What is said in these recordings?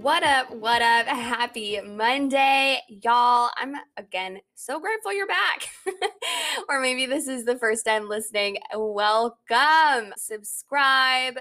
What up? What up? Happy Monday, y'all. I'm again so grateful you're back. or maybe this is the first time listening. Welcome. Subscribe.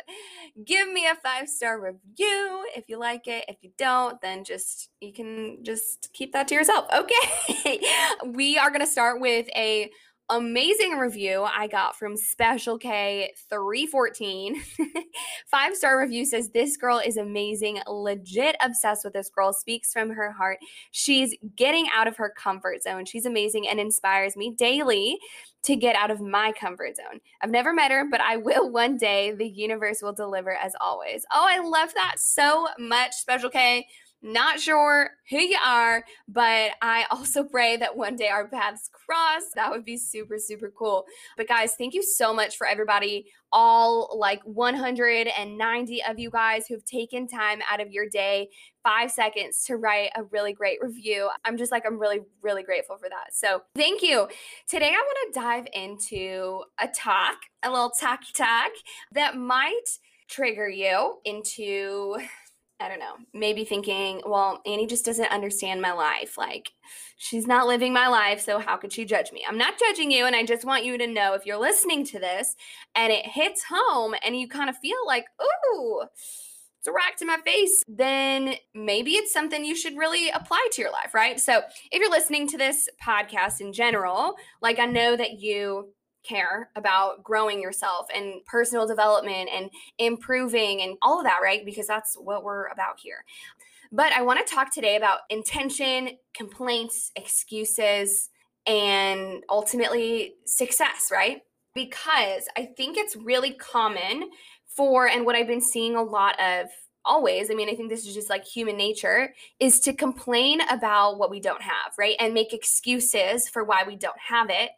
Give me a five star review if you like it. If you don't, then just you can just keep that to yourself. Okay. we are going to start with a amazing review I got from Special K 314. Five star review says, This girl is amazing, legit obsessed with this girl, speaks from her heart. She's getting out of her comfort zone. She's amazing and inspires me daily to get out of my comfort zone. I've never met her, but I will one day. The universe will deliver as always. Oh, I love that so much, Special K. Not sure who you are, but I also pray that one day our paths cross. That would be super, super cool. But guys, thank you so much for everybody, all like 190 of you guys who've taken time out of your day, five seconds to write a really great review. I'm just like, I'm really, really grateful for that. So thank you. Today, I want to dive into a talk, a little talky talk that might trigger you into I don't know, maybe thinking, well, Annie just doesn't understand my life. Like, she's not living my life, so how could she judge me? I'm not judging you, and I just want you to know if you're listening to this and it hits home and you kind of feel like, ooh, it's a rock to my face, then maybe it's something you should really apply to your life, right? So, if you're listening to this podcast in general, like I know that you care about growing yourself and personal development and improving and all of that, right? Because that's what we're about here. But I want to talk today about intention, complaints, excuses, and ultimately success, right? Because I think it's really common for, and what I've been seeing a lot of always, I mean, I think this is just like human nature, is to complain about what we don't have, right? And make excuses for why we don't have it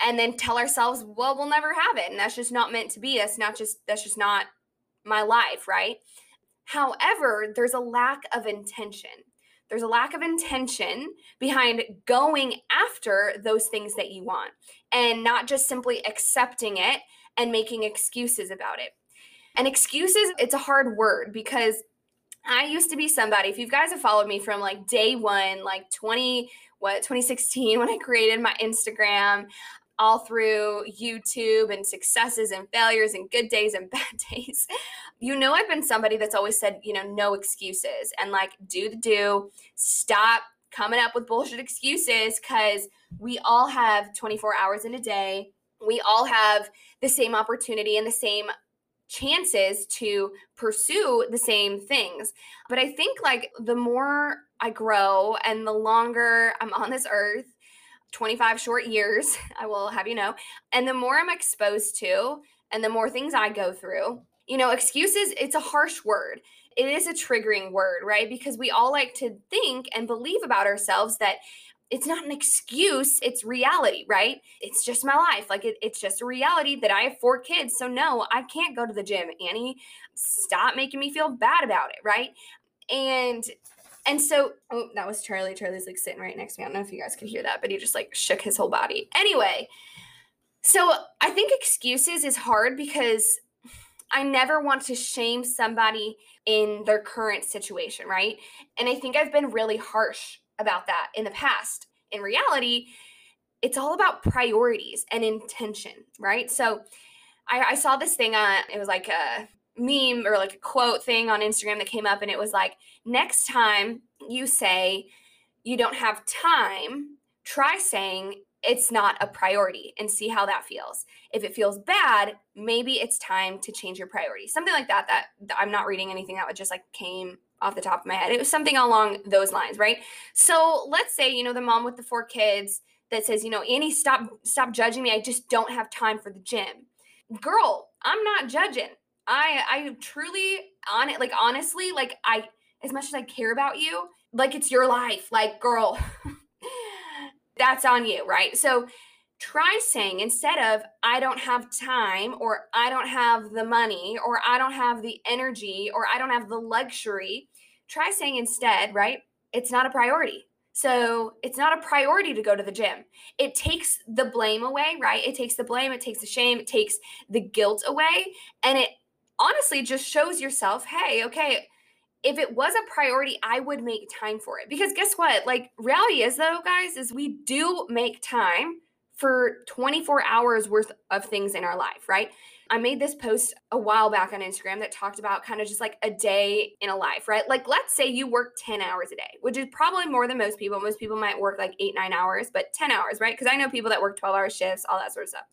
and then tell ourselves, well, we'll never have it. And that's just not meant to be. That's not just, that's just not my life, right? However, there's a lack of intention. There's a lack of intention behind going after those things that you want and not just simply accepting it and making excuses about it. And excuses, it's a hard word because I used to be somebody, if you guys have followed me from like day one, like 20, what, 2016, when I created my Instagram, all through YouTube and successes and failures and good days and bad days. You know, I've been somebody that's always said, you know, no excuses and like do the do, stop coming up with bullshit excuses because we all have 24 hours in a day. We all have the same opportunity and the same chances to pursue the same things. But I think like the more I grow and the longer I'm on this earth, 25 short years, I will have you know. And the more I'm exposed to and the more things I go through, you know, excuses, it's a harsh word. It is a triggering word, right? Because we all like to think and believe about ourselves that it's not an excuse, it's reality, right? It's just my life. Like it, it's just a reality that I have four kids. So, no, I can't go to the gym. Annie, stop making me feel bad about it, right? And and so, oh, that was Charlie. Charlie's like sitting right next to me. I don't know if you guys could hear that, but he just like shook his whole body. Anyway, so I think excuses is hard because I never want to shame somebody in their current situation, right? And I think I've been really harsh about that in the past. In reality, it's all about priorities and intention, right? So I, I saw this thing on, it was like a meme or like a quote thing on Instagram that came up, and it was like, next time you say you don't have time, try saying it's not a priority and see how that feels. If it feels bad, maybe it's time to change your priority. Something like that that, that I'm not reading anything that would just like came off the top of my head. It was something along those lines, right? So let's say, you know, the mom with the four kids that says, you know, Annie, stop, stop judging me. I just don't have time for the gym. Girl, I'm not judging. I I truly on it, like honestly, like I as much as I care about you, like it's your life. Like, girl, that's on you, right? So try saying instead of I don't have time or I don't have the money or I don't have the energy or I don't have the luxury, try saying instead, right? It's not a priority. So it's not a priority to go to the gym. It takes the blame away, right? It takes the blame, it takes the shame, it takes the guilt away. And it honestly just shows yourself, hey, okay, if it was a priority, I would make time for it. Because guess what? Like, reality is, though, guys, is we do make time for 24 hours worth of things in our life, right? I made this post a while back on Instagram that talked about kind of just like a day in a life, right? Like, let's say you work 10 hours a day, which is probably more than most people. Most people might work like eight, nine hours, but 10 hours, right? Because I know people that work 12 hour shifts, all that sort of stuff.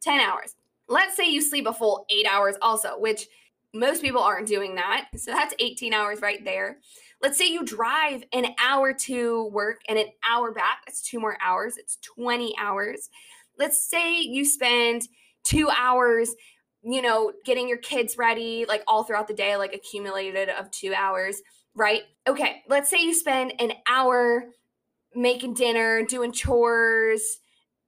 10 hours. Let's say you sleep a full eight hours also, which most people aren't doing that. So that's 18 hours right there. Let's say you drive an hour to work and an hour back. That's two more hours. It's 20 hours. Let's say you spend two hours, you know, getting your kids ready, like all throughout the day, like accumulated of two hours, right? Okay. Let's say you spend an hour making dinner, doing chores.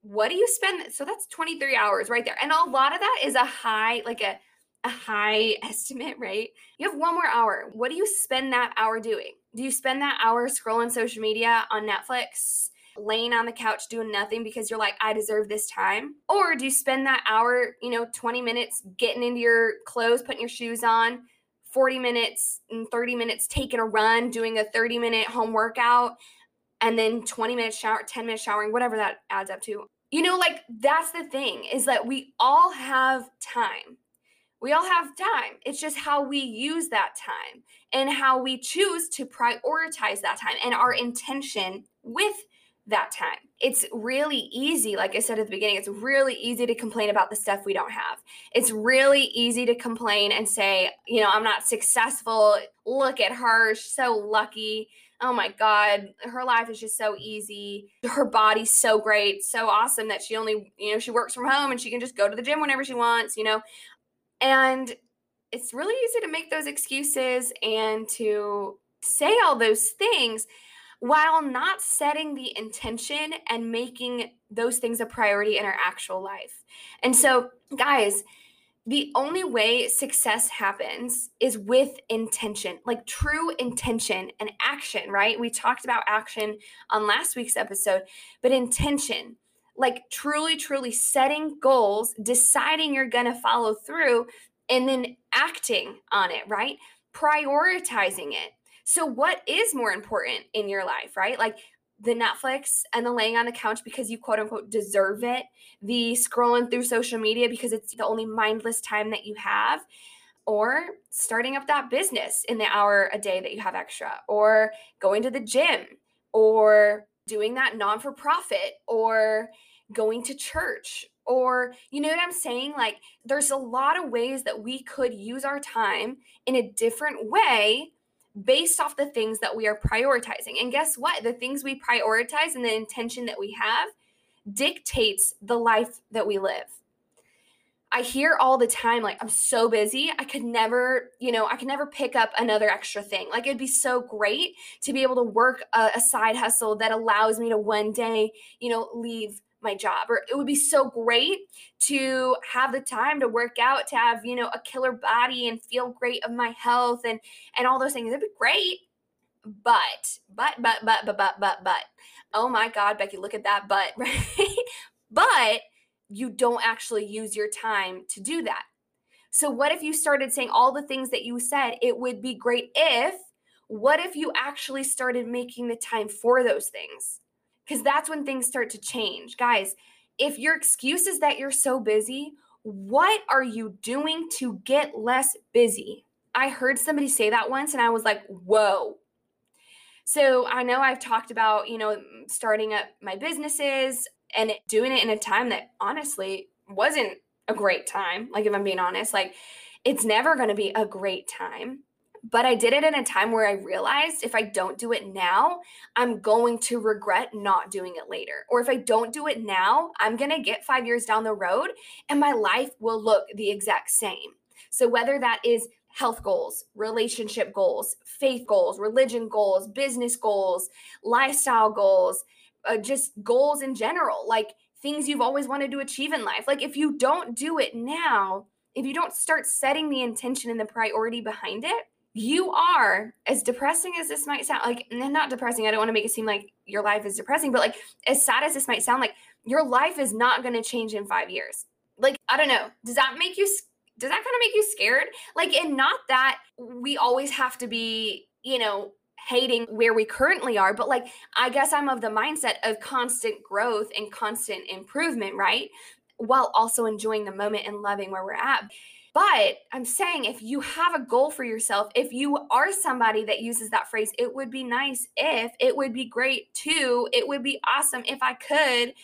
What do you spend? So that's 23 hours right there. And a lot of that is a high, like a, a high estimate, right? You have one more hour. What do you spend that hour doing? Do you spend that hour scrolling social media on Netflix, laying on the couch doing nothing because you're like, I deserve this time? Or do you spend that hour, you know, 20 minutes getting into your clothes, putting your shoes on, 40 minutes and 30 minutes taking a run, doing a 30 minute home workout, and then 20 minutes shower, 10 minutes showering, whatever that adds up to? You know, like that's the thing is that we all have time we all have time. It's just how we use that time and how we choose to prioritize that time and our intention with that time. It's really easy, like I said at the beginning, it's really easy to complain about the stuff we don't have. It's really easy to complain and say, you know, I'm not successful. Look at her, she's so lucky. Oh my God, her life is just so easy. Her body's so great, so awesome that she only, you know, she works from home and she can just go to the gym whenever she wants, you know. And it's really easy to make those excuses and to say all those things while not setting the intention and making those things a priority in our actual life. And so, guys, the only way success happens is with intention, like true intention and action, right? We talked about action on last week's episode, but intention like truly, truly setting goals, deciding you're going to follow through, and then acting on it, right? Prioritizing it. So, what is more important in your life, right? Like the Netflix and the laying on the couch because you quote unquote deserve it, the scrolling through social media because it's the only mindless time that you have, or starting up that business in the hour a day that you have extra, or going to the gym, or doing that non for profit or going to church or you know what I'm saying? Like there's a lot of ways that we could use our time in a different way based off the things that we are prioritizing. And guess what? The things we prioritize and the intention that we have dictates the life that we live. I hear all the time, like, I'm so busy. I could never, you know, I could never pick up another extra thing. Like, it'd be so great to be able to work a, a side hustle that allows me to one day, you know, leave my job or it would be so great to have the time to work out to have you know a killer body and feel great of my health and and all those things it'd be great but but but but but but but but oh my god becky look at that butt right but you don't actually use your time to do that. So, what if you started saying all the things that you said? It would be great if, what if you actually started making the time for those things? Because that's when things start to change. Guys, if your excuse is that you're so busy, what are you doing to get less busy? I heard somebody say that once and I was like, whoa. So I know I've talked about, you know, starting up my businesses and doing it in a time that honestly wasn't a great time. Like, if I'm being honest, like, it's never going to be a great time. But I did it in a time where I realized if I don't do it now, I'm going to regret not doing it later. Or if I don't do it now, I'm going to get five years down the road and my life will look the exact same. So, whether that is health goals, relationship goals, faith goals, religion goals, business goals, lifestyle goals, uh, just goals in general, like things you've always wanted to achieve in life. Like, if you don't do it now, if you don't start setting the intention and the priority behind it, you are as depressing as this might sound like not depressing i don't want to make it seem like your life is depressing but like as sad as this might sound like your life is not going to change in five years. Like i don't know does that make you does that kind of make you scared? Like and not that we always have to be you know hating where we currently are but like i guess i'm of the mindset of constant growth and constant improvement right while also enjoying the moment and loving where we're at but I'm saying if you have a goal for yourself, if you are somebody that uses that phrase, it would be nice if, it would be great too, it would be awesome if I could,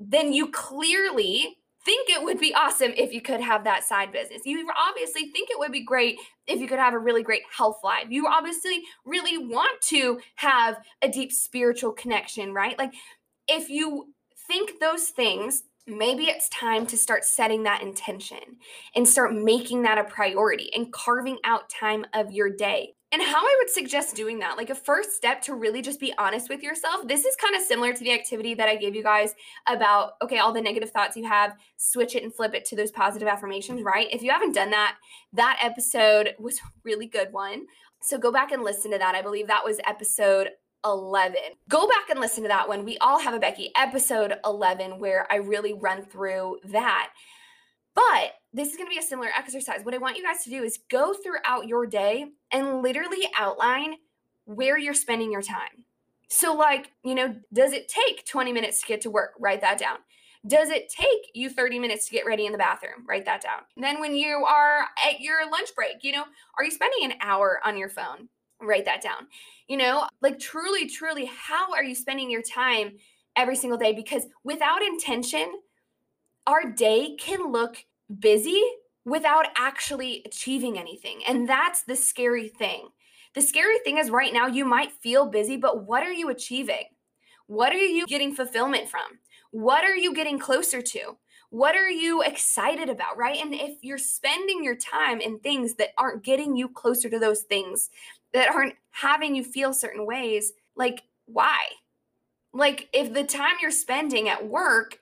then you clearly think it would be awesome if you could have that side business. You obviously think it would be great if you could have a really great health life. You obviously really want to have a deep spiritual connection, right? Like if you think those things, maybe it's time to start setting that intention and start making that a priority and carving out time of your day. And how I would suggest doing that, like a first step to really just be honest with yourself. This is kind of similar to the activity that I gave you guys about, okay, all the negative thoughts you have, switch it and flip it to those positive affirmations, right? If you haven't done that, that episode was a really good one. So go back and listen to that. I believe that was episode 11. Go back and listen to that one. We all have a Becky episode 11 where I really run through that. But this is going to be a similar exercise. What I want you guys to do is go throughout your day and literally outline where you're spending your time. So, like, you know, does it take 20 minutes to get to work? Write that down. Does it take you 30 minutes to get ready in the bathroom? Write that down. then, when you are at your lunch break, you know, are you spending an hour on your phone? Write that down. You know, like truly, truly, how are you spending your time every single day? Because without intention, our day can look busy without actually achieving anything. And that's the scary thing. The scary thing is right now, you might feel busy, but what are you achieving? What are you getting fulfillment from? What are you getting closer to? What are you excited about, right? And if you're spending your time in things that aren't getting you closer to those things, that aren't having you feel certain ways, like why? Like if the time you're spending at work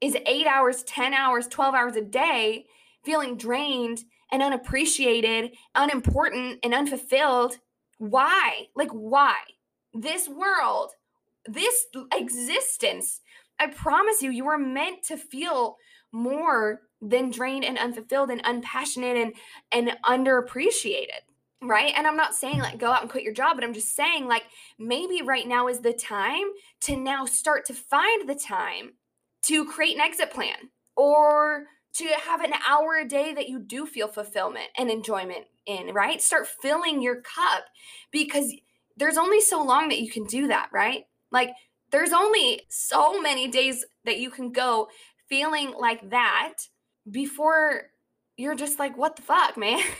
is 8 hours, 10 hours, 12 hours a day, feeling drained and unappreciated, unimportant and unfulfilled, why? Like why? This world, this existence, I promise you, you were meant to feel more than drained and unfulfilled and unpassionate and and underappreciated right? And I'm not saying like go out and quit your job, but I'm just saying like maybe right now is the time to now start to find the time to create an exit plan or to have an hour a day that you do feel fulfillment and enjoyment in, right? Start filling your cup because there's only so long that you can do that, right? Like there's only so many days that you can go feeling like that before you're just like, what the fuck, man?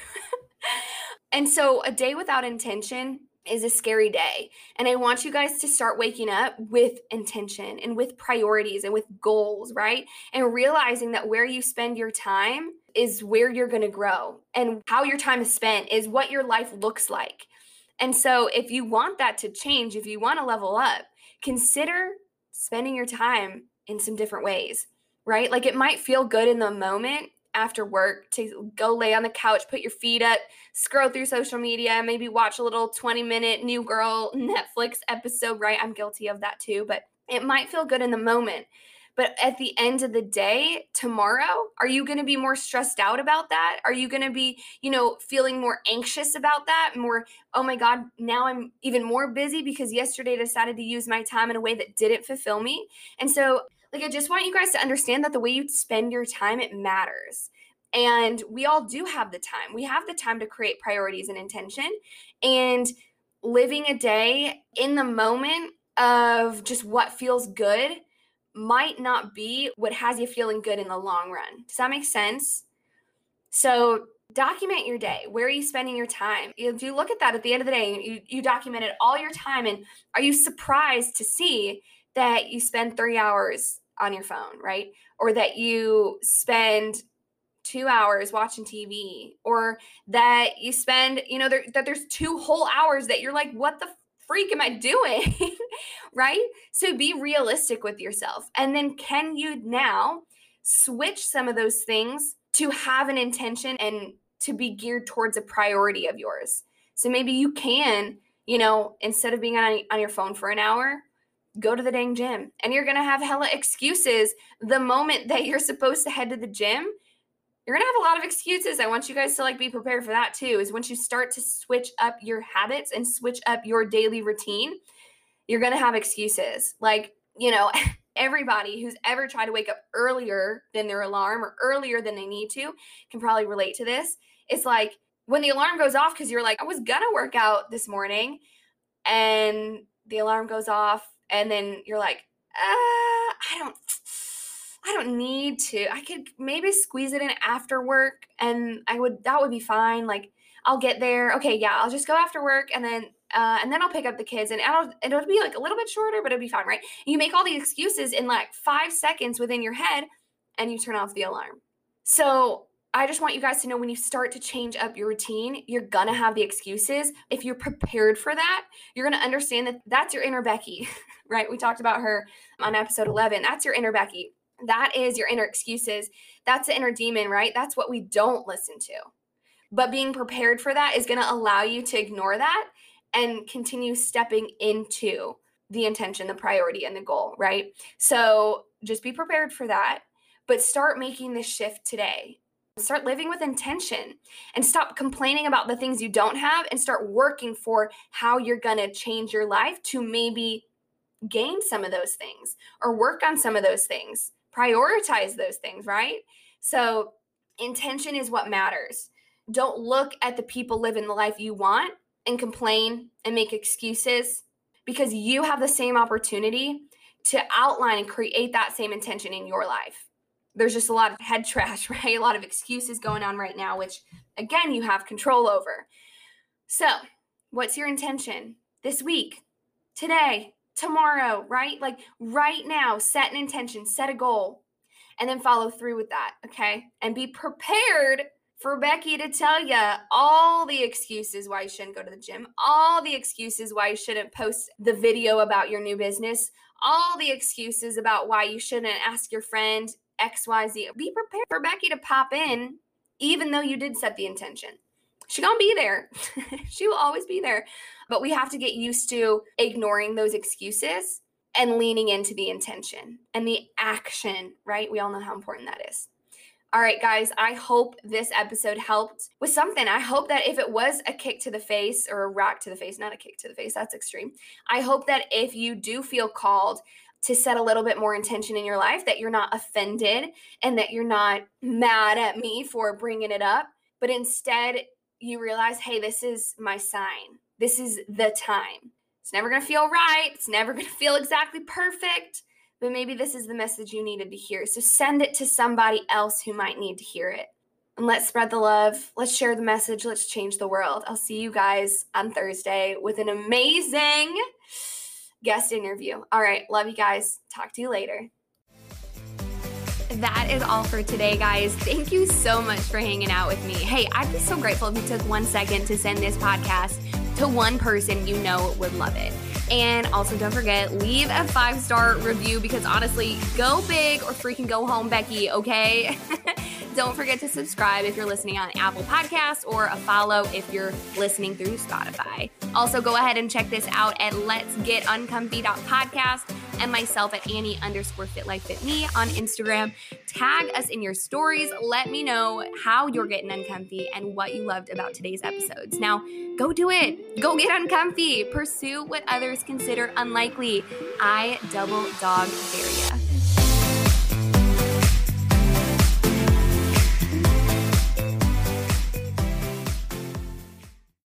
And so a day without intention is a scary day. And I want you guys to start waking up with intention and with priorities and with goals, right? And realizing that where you spend your time is where you're going to grow. And how your time is spent is what your life looks like. And so if you want that to change, if you want to level up, consider spending your time in some different ways, right? Like it might feel good in the moment after work to go lay on the couch, put your feet up, scroll through social media, maybe watch a little 20 minute New Girl Netflix episode, right? I'm guilty of that too, but it might feel good in the moment. But at the end of the day, tomorrow, are you going to be more stressed out about that? Are you going to be, you know, feeling more anxious about that? More, oh my God, now I'm even more busy because yesterday I decided to use my time in a way that didn't fulfill me. And so Like, I just want you guys to understand that the way you spend your time, it matters. And we all do have the time. We have the time to create priorities and intention. And living a day in the moment of just what feels good might not be what has you feeling good in the long run. Does that make sense? So, document your day. Where are you spending your time? If you look at that at the end of the day, you, you documented all your time, and are you surprised to see that you spend three hours on your phone, right? Or that you spend two hours watching TV, or that you spend, you know, there, that there's two whole hours that you're like, what the freak am I doing? right? So be realistic with yourself. And then can you now switch some of those things to have an intention and to be geared towards a priority of yours? So maybe you can, you know, instead of being on, on your phone for an hour, go to the dang gym. And you're going to have hella excuses the moment that you're supposed to head to the gym. You're going to have a lot of excuses. I want you guys to like be prepared for that too. Is once you start to switch up your habits and switch up your daily routine, you're going to have excuses. Like, you know, everybody who's ever tried to wake up earlier than their alarm or earlier than they need to can probably relate to this. It's like when the alarm goes off because you're like, I was going to work out this morning and the alarm goes off and then you're like, uh, I don't I don't need to. I could maybe squeeze it in after work and I would that would be fine. Like I'll get there. Okay, yeah, I'll just go after work and then uh, and then I'll pick up the kids and it'll, it'll be like a little bit shorter, but it'll be fine, right? You make all these excuses in like five seconds within your head and you turn off the alarm. So I just want you guys to know when you start to change up your routine, you're gonna have the excuses. If you're prepared for that, you're gonna understand that that's your inner Becky, right? We talked about her on episode 11. That's your inner Becky. That is your inner excuses. That's the inner demon, right? That's what we don't listen to. But being prepared for that is gonna allow you to ignore that and continue stepping into the intention, the priority, and the goal, right? So just be prepared for that, but start making this shift today. Start living with intention and stop complaining about the things you don't have and start working for how you're going to change your life to maybe gain some of those things or work on some of those things. Prioritize those things, right? So, intention is what matters. Don't look at the people living the life you want and complain and make excuses because you have the same opportunity to outline and create that same intention in your life. There's just a lot of head trash, right? A lot of excuses going on right now, which again, you have control over. So, what's your intention this week, today, tomorrow, right? Like right now, set an intention, set a goal, and then follow through with that, okay? And be prepared for Becky to tell you all the excuses why you shouldn't go to the gym, all the excuses why you shouldn't post the video about your new business, all the excuses about why you shouldn't ask your friend XYZ. Be prepared for Becky to pop in, even though you did set the intention. She gonna be there. she will always be there. But we have to get used to ignoring those excuses and leaning into the intention and the action, right? We all know how important that is. All right, guys, I hope this episode helped with something. I hope that if it was a kick to the face or a rock to the face, not a kick to the face, that's extreme. I hope that if you do feel called to set a little bit more intention in your life, that you're not offended and that you're not mad at me for bringing it up, but instead you realize, hey, this is my sign. This is the time. It's never going to feel right. It's never going to feel exactly perfect but maybe this is the message you needed to hear. So send it to somebody else who might need to hear it. And let's spread the love. Let's share the message. Let's change the world. I'll see you guys on Thursday with an amazing guest interview. All right. Love you guys. Talk to you later. That is all for today, guys. Thank you so much for hanging out with me. Hey, I'd be so grateful if you took one second to send this podcast to one person you know would love it. And also, don't forget, leave a five star review because honestly, go big or freaking go home, Becky, okay? don't forget to subscribe if you're listening on Apple Podcasts or a follow if you're listening through Spotify. Also, go ahead and check this out at Let's Get Uncomfy.podcast and myself at Annie underscore Fit Life Fit Me on Instagram. Tag us in your stories. Let me know how you're getting uncomfy and what you loved about today's episodes. Now, go do it. Go get uncomfy. Pursue what others consider unlikely. I double dog dare.